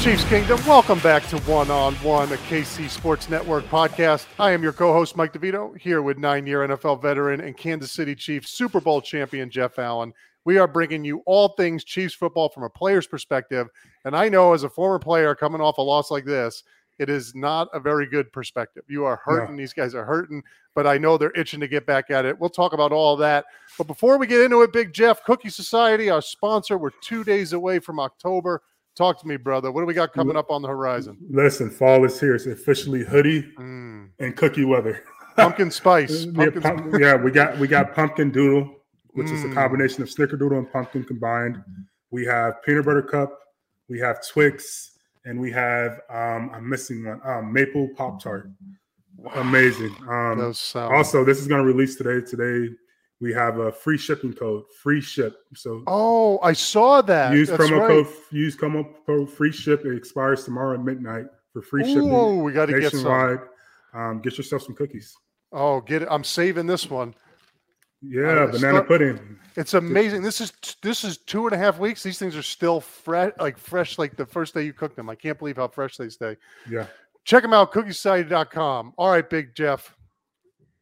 Chiefs Kingdom, welcome back to One on One, a KC Sports Network podcast. I am your co host, Mike DeVito, here with nine year NFL veteran and Kansas City Chiefs Super Bowl champion, Jeff Allen. We are bringing you all things Chiefs football from a player's perspective. And I know as a former player coming off a loss like this, it is not a very good perspective. You are hurting. These guys are hurting, but I know they're itching to get back at it. We'll talk about all that. But before we get into it, Big Jeff, Cookie Society, our sponsor, we're two days away from October. Talk to me, brother. What do we got coming up on the horizon? Listen, fall is here. It's officially hoodie mm. and cookie weather. Pumpkin spice. Pumpkin yeah, pump, yeah, we got we got pumpkin doodle, which mm. is a mm. combination of snickerdoodle and pumpkin combined. We have peanut butter cup, we have Twix, and we have um, I'm missing one um, maple pop tart. Wow. Amazing. Um, also, this is going to release today. Today we have a free shipping code, free ship. So oh, I saw that. Use That's promo right. code. Use promo code free ship. It expires tomorrow at midnight for free shipping. Oh, we got to get some. Um, get yourself some cookies. Oh, get it! I'm saving this one. Yeah, banana pudding. It's amazing. This is this is two and a half weeks. These things are still fresh, like fresh, like the first day you cook them. I can't believe how fresh they stay. Yeah. Check them out, cookiesociety.com. All right, Big Jeff.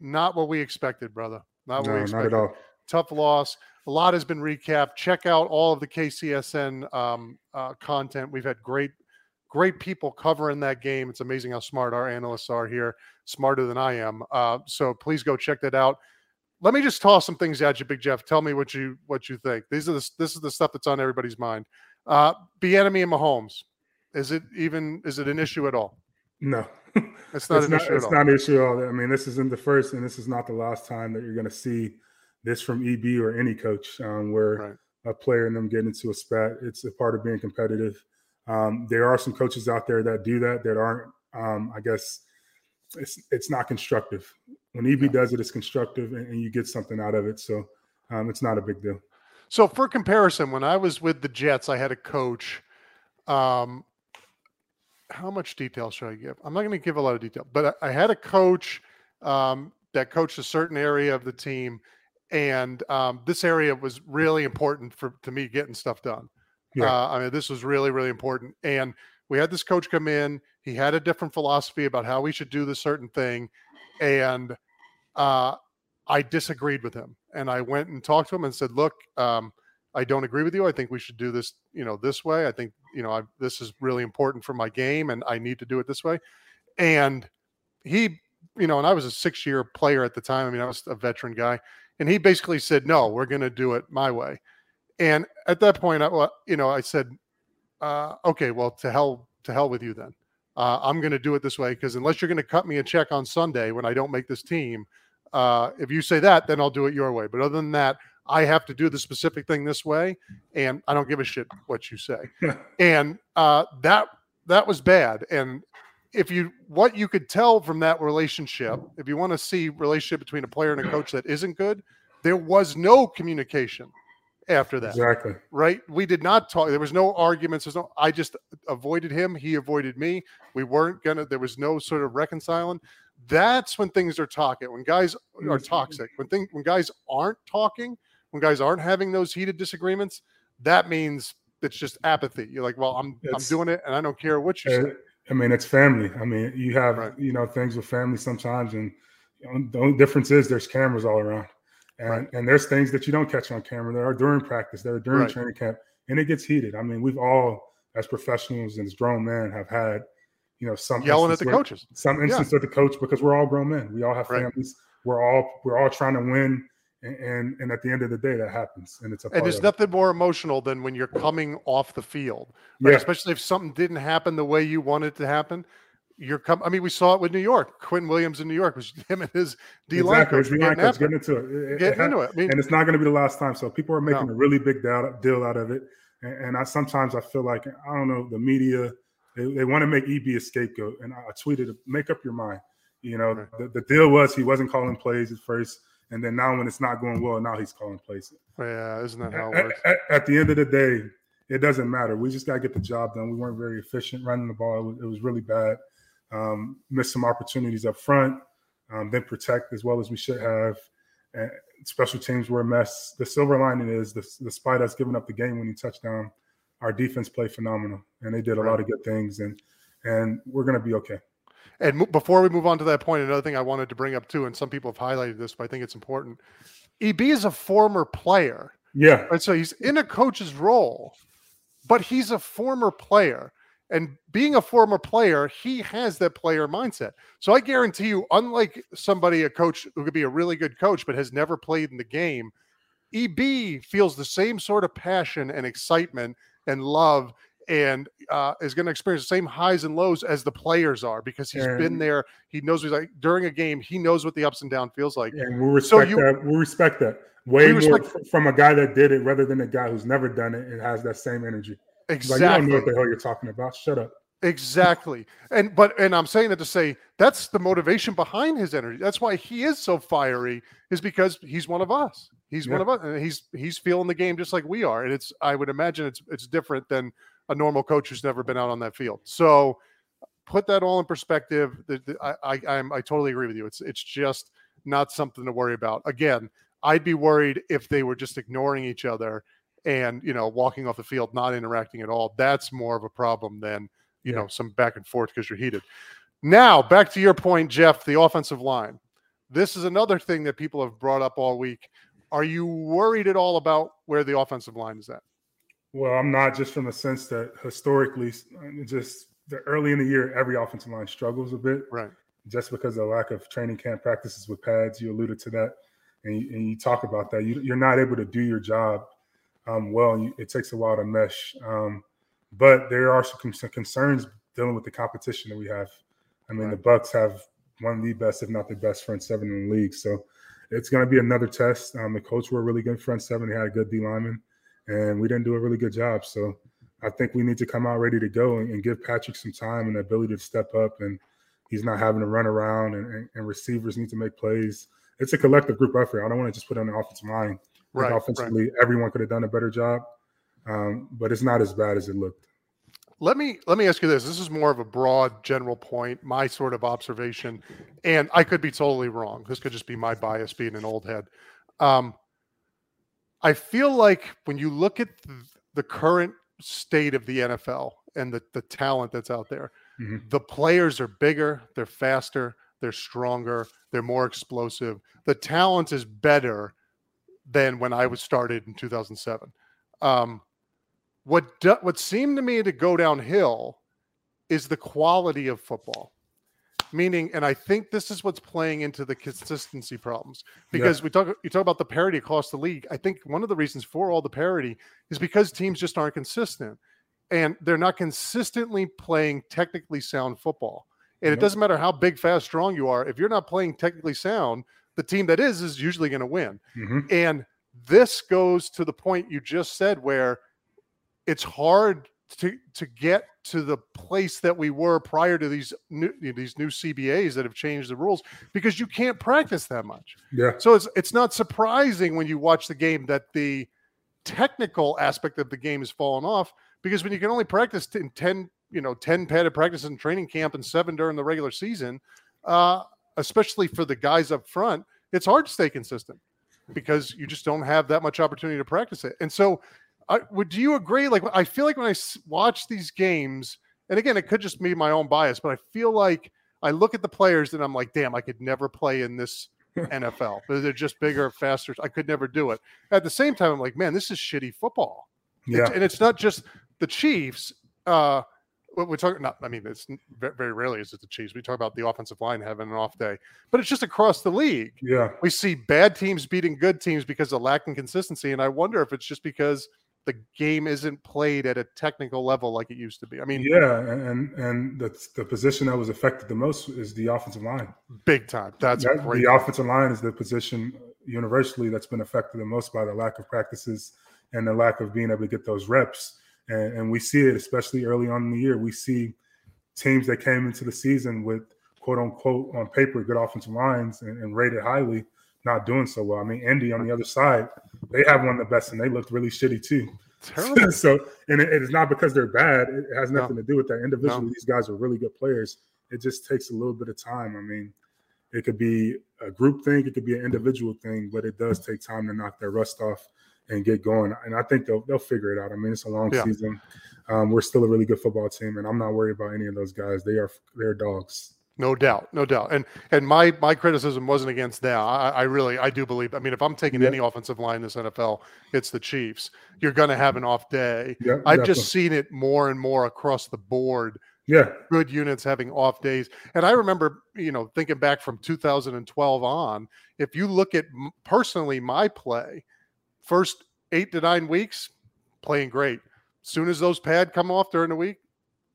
Not what we expected, brother. Not no, not at all. Tough loss. A lot has been recapped. Check out all of the KCSN um, uh, content. We've had great, great people covering that game. It's amazing how smart our analysts are here, smarter than I am. Uh, so please go check that out. Let me just toss some things at you, Big Jeff. Tell me what you what you think. These are the, this is the stuff that's on everybody's mind. Uh, Bieniemy and Mahomes. Is it even is it an issue at all? No, it's not it's an not, issue. It's not an issue at all. I mean, this isn't the first, and this is not the last time that you're going to see this from EB or any coach, um, where right. a player and them get into a spat. It's a part of being competitive. Um, there are some coaches out there that do that that aren't. Um, I guess it's it's not constructive. When EB yeah. does it, it's constructive, and, and, you get something out of it. So um, it's not a big deal. So for comparison, when I was with the Jets, I had a coach. Um, how much detail should I give? I'm not going to give a lot of detail, but I, I had a coach um, that coached a certain area of the team, and um, this area was really important for to me getting stuff done. Yeah. Uh, I mean, this was really really important, and we had this coach come in. He had a different philosophy about how we should do this certain thing, and uh, I disagreed with him. And I went and talked to him and said, "Look, um, I don't agree with you. I think we should do this, you know, this way. I think, you know, I, this is really important for my game and I need to do it this way. And he, you know, and I was a six year player at the time. I mean, I was a veteran guy. And he basically said, no, we're going to do it my way. And at that point, I, you know, I said, uh, okay, well, to hell, to hell with you then. Uh, I'm going to do it this way because unless you're going to cut me a check on Sunday when I don't make this team, uh, if you say that, then I'll do it your way. But other than that, I have to do the specific thing this way, and I don't give a shit what you say. and uh, that that was bad. And if you what you could tell from that relationship, if you want to see relationship between a player and a coach that isn't good, there was no communication after that. Exactly. Right. We did not talk. There was no arguments. There's no. I just avoided him. He avoided me. We weren't gonna. There was no sort of reconciling. That's when things are talking. When guys are mm-hmm. toxic. When things. When guys aren't talking. When guys aren't having those heated disagreements. That means it's just apathy. You're like, well, I'm it's, I'm doing it, and I don't care what you say. I mean, it's family. I mean, you have right. you know things with family sometimes, and you know, the only difference is there's cameras all around. And, right. and there's things that you don't catch on camera. There are during practice, there are during right. training camp, and it gets heated. I mean, we've all, as professionals and as grown men, have had, you know, some yelling at the coaches, some instance yeah. at the coach because we're all grown men. We all have families. We're all we're all trying to win, and, and, at the end of the day, that happens, and it's a. and there's nothing more emotional than when you're coming off the field, right? Yeah. Especially if something didn't happen the way you wanted it to happen you're come. I mean, we saw it with New York. Quinn Williams in New York was him and his D line exactly. coach. Getting, coach getting into it. it getting it into it. I mean, and it's not going to be the last time. So people are making no. a really big deal out of it. And, and, I sometimes I feel like I don't know the media. They, they want to make EB a scapegoat. And I, I tweeted, "Make up your mind." You know, right. the, the deal was he wasn't calling plays at first. And then now, when it's not going well, now he's calling plays. Yeah, isn't that how it works? At, at, at, the end of the day, it doesn't matter. We just got to get the job done. We weren't very efficient running the ball. It was, it was really bad um, missed some opportunities up front, um, didn't protect as well as we should have. And special teams were a mess. The silver lining is, the, despite us giving up the game-winning touchdown, our defense played phenomenal, and they did a right. lot of good things, and and we're going to be okay. And before we move on to that point, another thing I wanted to bring up too, and some people have highlighted this, but I think it's important. EB is a former player. Yeah. Right. So he's in a coach's role, but he's a former player. And being a former player, he has that player mindset. So I guarantee you, unlike somebody, a coach who could be a really good coach but has never played in the game, EB feels the same sort of passion and excitement and love and uh, is going to experience the same highs and lows as the players are because he's and, been there. He knows he's like during a game. He knows what the ups and downs feels like. And we respect so you, that. We respect that way more from a guy that did it rather than a guy who's never done it and has that same energy. Exactly. Like, you don't know what the hell you're talking about. Shut up. Exactly. and but and I'm saying that to say that's the motivation behind his energy. That's why he is so fiery, is because he's one of us. He's yeah. one of us. And he's he's feeling the game just like we are. And it's I would imagine it's it's different than a normal coach who's never been out on that field. So put that all in perspective. I, I I'm I totally agree with you. It's it's just not something to worry about. Again, I'd be worried if they were just ignoring each other and you know walking off the field not interacting at all that's more of a problem than you yeah. know some back and forth because you're heated now back to your point jeff the offensive line this is another thing that people have brought up all week are you worried at all about where the offensive line is at well i'm not just from the sense that historically just the early in the year every offensive line struggles a bit right just because of the lack of training camp practices with pads you alluded to that and you, and you talk about that you, you're not able to do your job um, well. It takes a while to mesh. Um, but there are some, some, concerns dealing with the competition that we have. I mean, right. the Bucks have one of the best, if not the best, front seven in the league. So it's going to be another test. Um, the Colts were a really good front seven. They had a good D lineman, and we didn't do a really good job. So I think we need to come out ready to go and, and give Patrick some time and the ability to step up. And he's not having to run around, and, and, and receivers need to make plays. It's a collective group effort. I don't want to just put on the offensive line Right. offensively, right. everyone could have done a better job, um, but it's not as bad as it looked. Let me let me ask you this. This is more of a broad, general point, my sort of observation, and I could be totally wrong. This could just be my bias, being an old head. Um, I feel like when you look at the current state of the NFL and the the talent that's out there, mm-hmm. the players are bigger, they're faster, they're stronger, they're more explosive. The talent is better than when I was started in 2007. Um, what do, what seemed to me to go downhill is the quality of football. Meaning, and I think this is what's playing into the consistency problems because yeah. we talk you talk about the parity across the league. I think one of the reasons for all the parity is because teams just aren't consistent and they're not consistently playing technically sound football. And it doesn't matter how big, fast, strong you are. If you're not playing technically sound, the team that is is usually going to win. Mm-hmm. And this goes to the point you just said where it's hard to to get to the place that we were prior to these new these new CBAs that have changed the rules because you can't practice that much. Yeah. So it's it's not surprising when you watch the game that the technical aspect of the game has fallen off because when you can only practice in 10 you know 10 padded practices in training camp and seven during the regular season uh, especially for the guys up front it's hard to stay consistent because you just don't have that much opportunity to practice it and so I, would you agree like i feel like when i watch these games and again it could just be my own bias but i feel like i look at the players and i'm like damn i could never play in this NFL. They're just bigger, faster. I could never do it. At the same time, I'm like, man, this is shitty football. Yeah. It's, and it's not just the Chiefs. Uh, what we're talking not, I mean, it's very rarely is it the Chiefs. We talk about the offensive line having an off day, but it's just across the league. Yeah. We see bad teams beating good teams because of lacking consistency. And I wonder if it's just because the game isn't played at a technical level like it used to be. I mean, yeah, and and the the position that was affected the most is the offensive line. Big time. That's that, great. The offensive line is the position universally that's been affected the most by the lack of practices and the lack of being able to get those reps. And, and we see it, especially early on in the year. We see teams that came into the season with quote unquote on paper good offensive lines and, and rated highly not doing so well. I mean, Indy on the other side, they have one of the best, and they looked really shitty too. so, and it, it is not because they're bad. It has nothing no. to do with that. Individually, no. these guys are really good players. It just takes a little bit of time. I mean, it could be a group thing, it could be an individual thing, but it does take time to knock their rust off and get going. And I think they'll they'll figure it out. I mean, it's a long yeah. season. Um, we're still a really good football team, and I'm not worried about any of those guys. They are they're dogs. No doubt, no doubt. And and my my criticism wasn't against them. I, I really I do believe. I mean, if I'm taking any offensive line in this NFL, it's the Chiefs. You're going to have an off day. I've definitely. just seen it more and more across the board. Yeah, good units having off days. And I remember, you know, thinking back from 2012 on. If you look at personally my play, first eight to nine weeks, playing great. Soon as those pad come off during the week,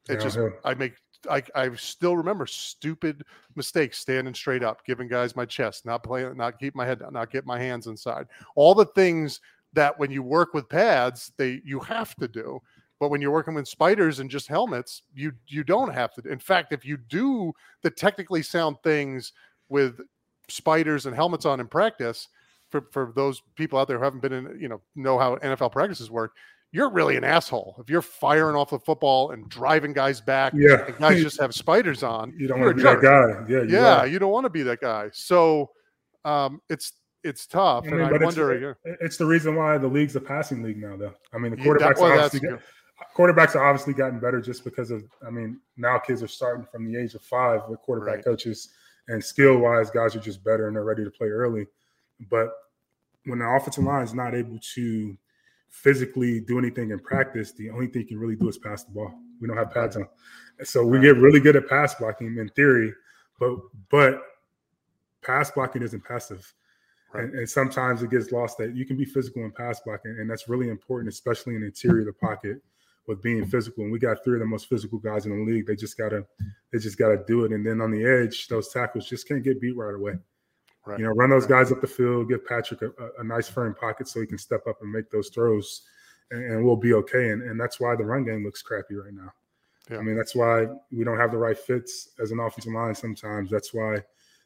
it yeah, just. I make I, I still remember stupid mistakes standing straight up, giving guys my chest, not playing, not keep my head down, not get my hands inside. All the things that when you work with pads, they you have to do. But when you're working with spiders and just helmets, you you don't have to. In fact, if you do the technically sound things with spiders and helmets on in practice, for, for those people out there who haven't been in, you know, know how NFL practices work, you're really an asshole if you're firing off the football and driving guys back. Yeah, guys just have spiders on. You don't want to be jerk. that guy. Yeah, yeah, right. you don't want to be that guy. So um, it's it's tough, I mean, and I wonder. It's, it's, the reason why the league's a passing league now, though. I mean, the quarterbacks yeah, well, obviously quarterbacks are obviously gotten better just because of. I mean, now kids are starting from the age of five with quarterback right. coaches, and skill wise, guys are just better and they're ready to play early. But when the offensive line is not able to physically do anything in practice, the only thing you can really do is pass the ball. We don't have pads on. So we get really good at pass blocking in theory, but but pass blocking isn't passive. Right. And, and, sometimes it gets lost that you can be physical in pass blocking, and that's really important, especially in the interior of the pocket with being physical. And we got three of the most physical guys in the league. They just gotta they just gotta do it. And then on the edge, those tackles just can't get beat right away. Right. You know, run those guys up the field, give Patrick a, a, nice firm pocket so he can step up and make those throws, and, and we'll be okay. And, and that's why the run game looks crappy right now. Yeah. I mean, that's why we don't have the right fits as an offensive line sometimes. That's why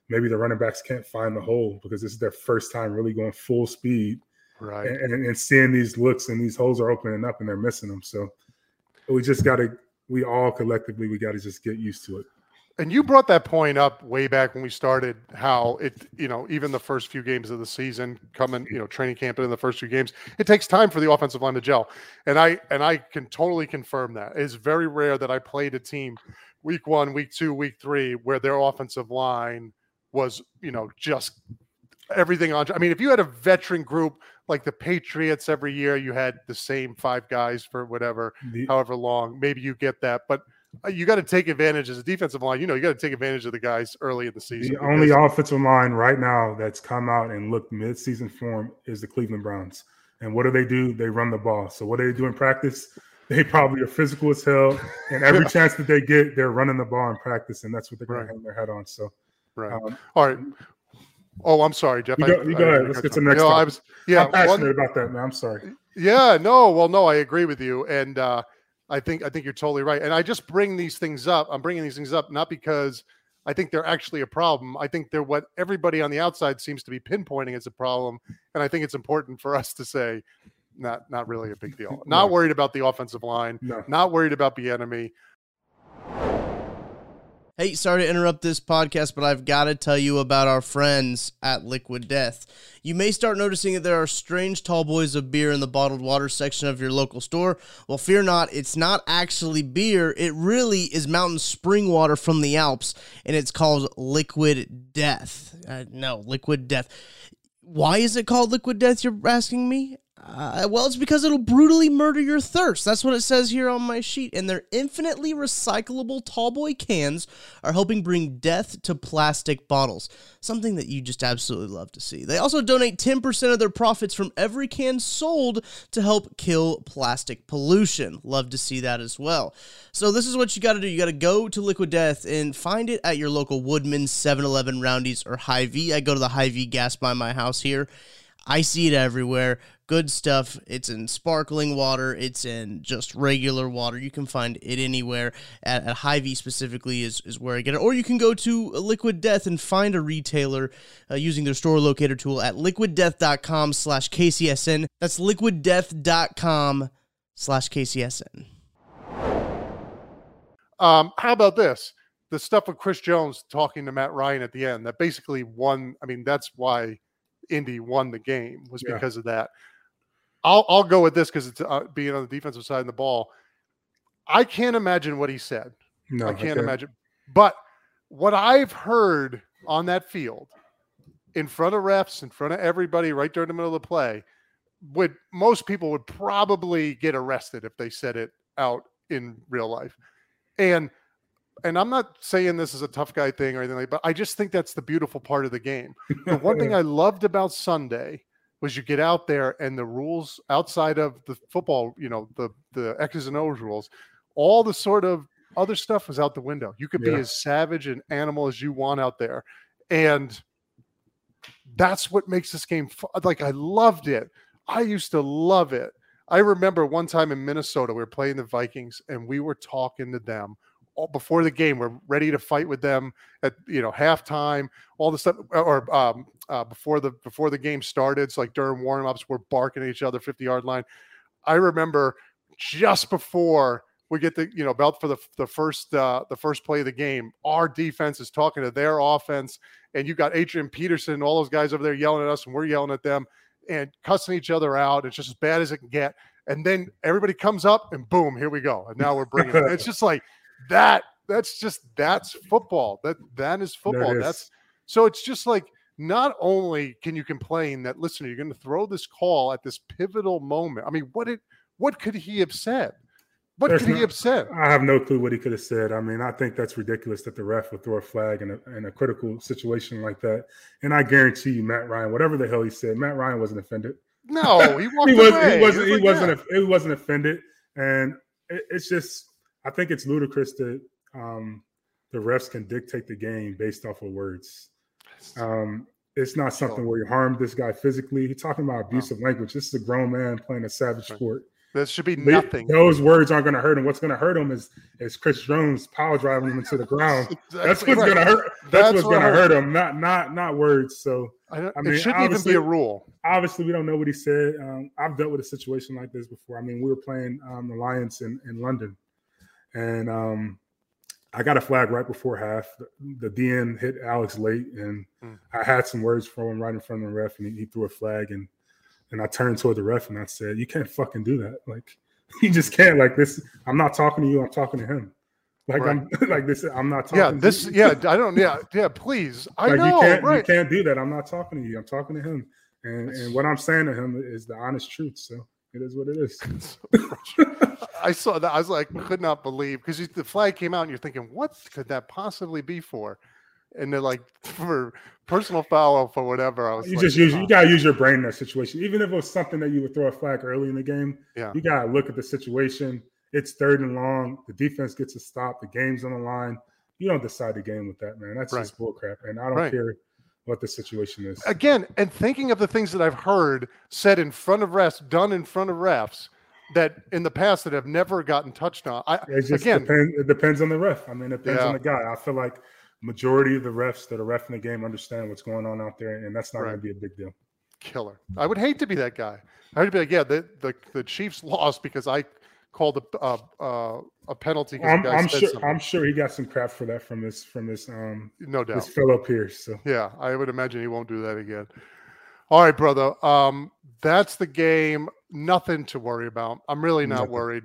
maybe the running backs can't find the hole because this is their first time really going full speed. Right. And, and, and seeing these looks and these holes are opening up and they're missing them. So we just got to, we all collectively, we got to just get used to it and you brought that point up way back when we started how it you know even the first few games of the season coming you know training camp in the first few games it takes time for the offensive line to gel. And i and i can totally confirm that. It's very rare that i played a team week one week two week three where their offensive line was you know just everything on i mean if you had a veteran group like the patriots every year you had the same five guys for whatever the, however long maybe you get that but you got to take advantage as a defensive line. You know, you got to take advantage of the guys early in the season. The only offensive line right now that's come out and looked mid-season form is the Cleveland Browns. And what do they do? They run the ball. So what do they do in practice? They probably are physical as hell, and every yeah. chance that they get, they're running the ball in practice, and that's what they're going right. to hang their head on. So, right. Um, All right. Oh, I'm sorry, Jeff. You go, you I, go I, ahead. Let's get to the next. You know, I was, yeah, I'm passionate one, about that, man. I'm sorry. Yeah, no, well, no, I agree with you, and uh, I think I think you're totally right. And I just bring these things up. I'm bringing these things up not because I think they're actually a problem. I think they're what everybody on the outside seems to be pinpointing as a problem. And I think it's important for us to say, not not really a big deal. Not worried about the offensive line. No. Not worried about Bieniemy. Hey, sorry to interrupt this podcast, but I've got to tell you about our friends at Liquid Death. You may start noticing that there are strange tall boys of beer in the bottled water section of your local store. Well, fear not, it's not actually beer. It really is mountain spring water from the Alps, and it's called Liquid Death. Uh, no, Liquid Death. Why is it called Liquid Death, you're asking me? Uh, well, it's because it'll brutally murder your thirst. That's what it says here on my sheet. And their infinitely recyclable tallboy cans are helping bring death to plastic bottles. Something that you just absolutely love to see. They also donate 10% of their profits from every can sold to help kill plastic pollution. Love to see that as well. So, this is what you got to do. You got to go to Liquid Death and find it at your local Woodman, 7 Eleven, Roundy's, or Hy-Vee. I go to the Hy-Vee gas by my house here. I see it everywhere. Good stuff. It's in sparkling water. It's in just regular water. You can find it anywhere. At, at Hy-Vee specifically is, is where I get it. Or you can go to Liquid Death and find a retailer uh, using their store locator tool at liquiddeath.com slash KCSN. That's liquiddeath.com slash KCSN. Um, how about this? The stuff with Chris Jones talking to Matt Ryan at the end that basically won. I mean, that's why Indy won the game was yeah. because of that. I'll I'll go with this because it's uh, being on the defensive side of the ball. I can't imagine what he said. No, I can't imagine. But what I've heard on that field, in front of refs, in front of everybody, right during the middle of the play, would most people would probably get arrested if they said it out in real life. And and I'm not saying this is a tough guy thing or anything like, but I just think that's the beautiful part of the game. The one thing I loved about Sunday was you get out there and the rules outside of the football, you know, the the X's and O's rules, all the sort of other stuff was out the window. You could yeah. be as savage and animal as you want out there, and that's what makes this game fun. like. I loved it. I used to love it. I remember one time in Minnesota, we were playing the Vikings, and we were talking to them all before the game. We're ready to fight with them at you know halftime, all the stuff, or um, uh, before the before the game started. It's like during warmups, we're barking at each other 50 yard line. I remember just before we get the you know belt for the the first uh, the first play of the game, our defense is talking to their offense, and you've got Adrian Peterson and all those guys over there yelling at us, and we're yelling at them and cussing each other out. It's just as bad as it can get. And then everybody comes up, and boom, here we go. And now we're bringing. it. It's just like that that's just that's football. That that is football. Is. That's so it's just like not only can you complain that listen, you're going to throw this call at this pivotal moment. I mean, what did what could he have said? What There's could no, he have said? I have no clue what he could have said. I mean, I think that's ridiculous that the ref would throw a flag in a, in a critical situation like that. And I guarantee you, Matt Ryan, whatever the hell he said, Matt Ryan wasn't offended. No, he, he, was, he wasn't. He, he wasn't. He wasn't offended, and it, it's just. I think it's ludicrous that um, the refs can dictate the game based off of words. Um, it's not something where you harm this guy physically. He's talking about abusive language. This is a grown man playing a savage sport. This should be nothing. Those words aren't going to hurt him. What's going to hurt him is is Chris Jones power driving him into the ground. exactly that's what's right. going to hurt. That's, that's what's going to hurt him. Not not not words. So I, I mean, it shouldn't even be a rule. Obviously, we don't know what he said. Um, I've dealt with a situation like this before. I mean, we were playing um, the Lions in in London, and um, I got a flag right before half. The, the DN hit Alex late, and mm. I had some words from him right in front of the ref, and he, he, threw a flag, and and I turned toward the ref and I said, "You can't fucking do that. Like, you just can't. Like this. I'm not talking to you. I'm talking to him. Like right. I'm like this. I'm not talking. To you. Yeah, this. yeah, I don't. Yeah, yeah. Please, I like, know. You can't. Right. You can't do that. I'm not talking to you. I'm talking to him. And and what I'm saying to him is the honest truth. So it is what it is. I saw that. I was like, could not believe because the flag came out, and you're thinking, what could that possibly be for? And they're like, for personal foul for whatever. I was. You like, just use. Oh. You gotta use your brain in that situation. Even if it was something that you would throw a flag early in the game, yeah, you gotta look at the situation. It's third and long. The defense gets a stop. The game's on the line. You don't decide the game with that, man. That's right. just bullcrap. And I don't right. care what the situation is. Again, and thinking of the things that I've heard said in front of refs, done in front of refs, that in the past that have never gotten touched on. I, it just again, depends, it depends on the ref. I mean, it depends yeah. on the guy. I feel like majority of the refs that are refing the game understand what's going on out there, and that's not right. going to be a big deal. Killer. I would hate to be that guy. I would be like, yeah, the the, the Chiefs lost because I called a uh, uh, a penalty. I'm, I'm sure. Something. I'm sure he got some crap for that from his from his um no doubt his fellow peers. So yeah, I would imagine he won't do that again. All right, brother. Um, that's the game. Nothing to worry about. I'm really not Nothing. worried.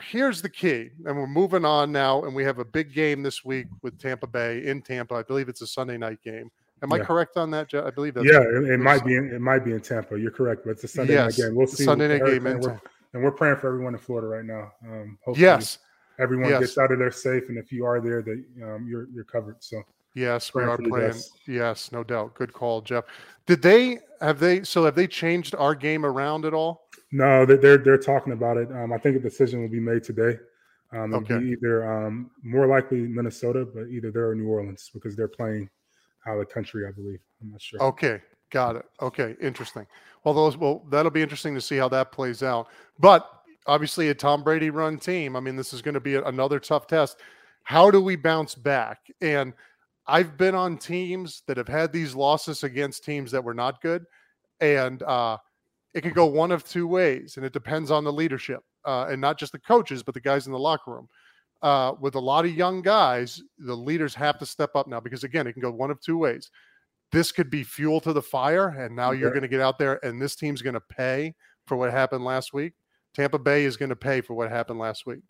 Here's the key, and we're moving on now, and we have a big game this week with Tampa Bay in Tampa. I believe it's a Sunday night game. Am yeah. I correct on that? I believe that. yeah. It, it might be. In, it might be in Tampa. You're correct, but it's a Sunday yes, night game. We'll see. Sunday night game, and we're, and we're praying for everyone in Florida right now. Um, yes, everyone yes. gets out of there safe, and if you are there, that um, you're you're covered. So Yes, we are playing. Yes, no doubt. Good call, Jeff. Did they have they so have they changed our game around at all? No, they're they're talking about it. Um, I think a decision will be made today. Um, okay. either um, more likely Minnesota, but either there or New Orleans because they're playing out of the country. I believe. I'm not sure. Okay, got it. Okay, interesting. Well, those well that'll be interesting to see how that plays out. But obviously, a Tom Brady run team. I mean, this is going to be another tough test. How do we bounce back? And I've been on teams that have had these losses against teams that were not good, and uh, it can go one of two ways, and it depends on the leadership uh, and not just the coaches, but the guys in the locker room. Uh, with a lot of young guys, the leaders have to step up now because again, it can go one of two ways. This could be fuel to the fire, and now you're going to get out there, and this team's going to pay for what happened last week. Tampa Bay is going to pay for what happened last week.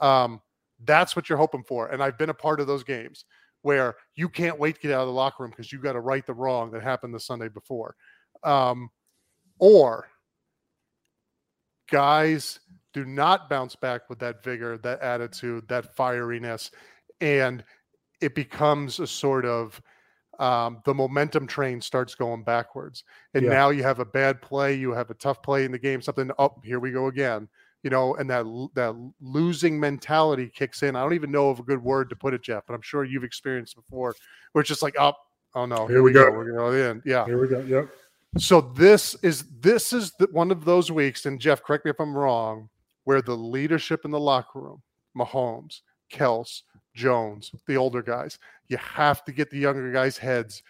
Um, that's what you're hoping for, and I've been a part of those games where you can't wait to get out of the locker room because you've got to right the wrong that happened the Sunday before. Um, or guys do not bounce back with that vigor, that attitude, that fieriness, and it becomes a sort of um, the momentum train starts going backwards. And yeah. now you have a bad play, you have a tough play in the game, something up, oh, here we go again you know, and that that losing mentality kicks in. I don't even know of a good word to put it, Jeff, but I'm sure you've experienced before, where it's just like, oh, oh no, here, here we go. go. We're going in. Yeah, here we go. Yep. So this is this is the, one of those weeks, and Jeff, correct me if I'm wrong, where the leadership in the locker room, Mahomes, Kelce, Jones, the older guys, you have to get the younger guys' heads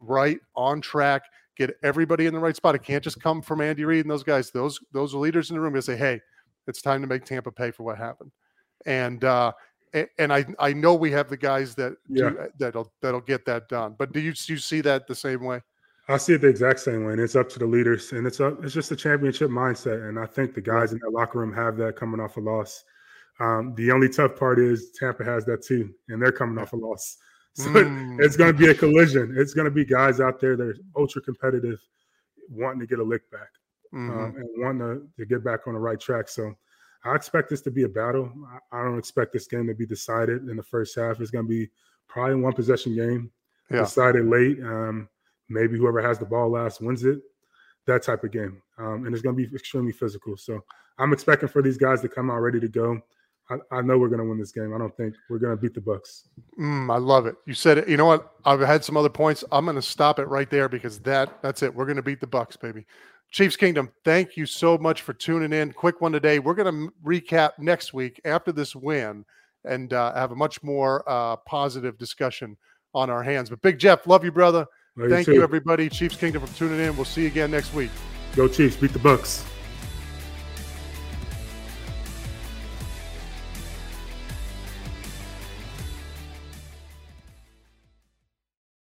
right on track. Get everybody in the right spot. It can't just come from Andy Reid and those guys. Those those leaders in the room to say, "Hey, it's time to make Tampa pay for what happened. And uh, and I I know we have the guys that yeah. do, that'll that'll get that done. But do you do you see that the same way? I see it the exact same way, and it's up to the leaders, and it's up, it's just a championship mindset, and I think the guys in that locker room have that coming off a loss. Um, the only tough part is Tampa has that too, and they're coming off a loss, so mm. it, it's going to be a collision. It's going to be guys out there that are ultra competitive, wanting to get a lick back mm-hmm. um, and wanting to, to get back on the right track. So I expect this to be a battle. I, I don't expect this game to be decided in the first half. It's going to be probably one possession game, yeah. decided late. Um, maybe whoever has the ball last wins it. That type of game, um, and it's going to be extremely physical. So I'm expecting for these guys to come out ready to go. I, I know we're going to win this game. I don't think we're going to beat the Bucks. Mm, I love it. You said it. You know what? I've had some other points. I'm going to stop it right there because that that's it. We're going to beat the Bucks, baby. Chiefs Kingdom, thank you so much for tuning in. Quick one today. We're going to recap next week after this win and uh, have a much more uh, positive discussion on our hands. But Big Jeff, love you, brother. Love thank you, you, everybody. Chiefs Kingdom for tuning in. We'll see you again next week. Go Chiefs, beat the Bucks.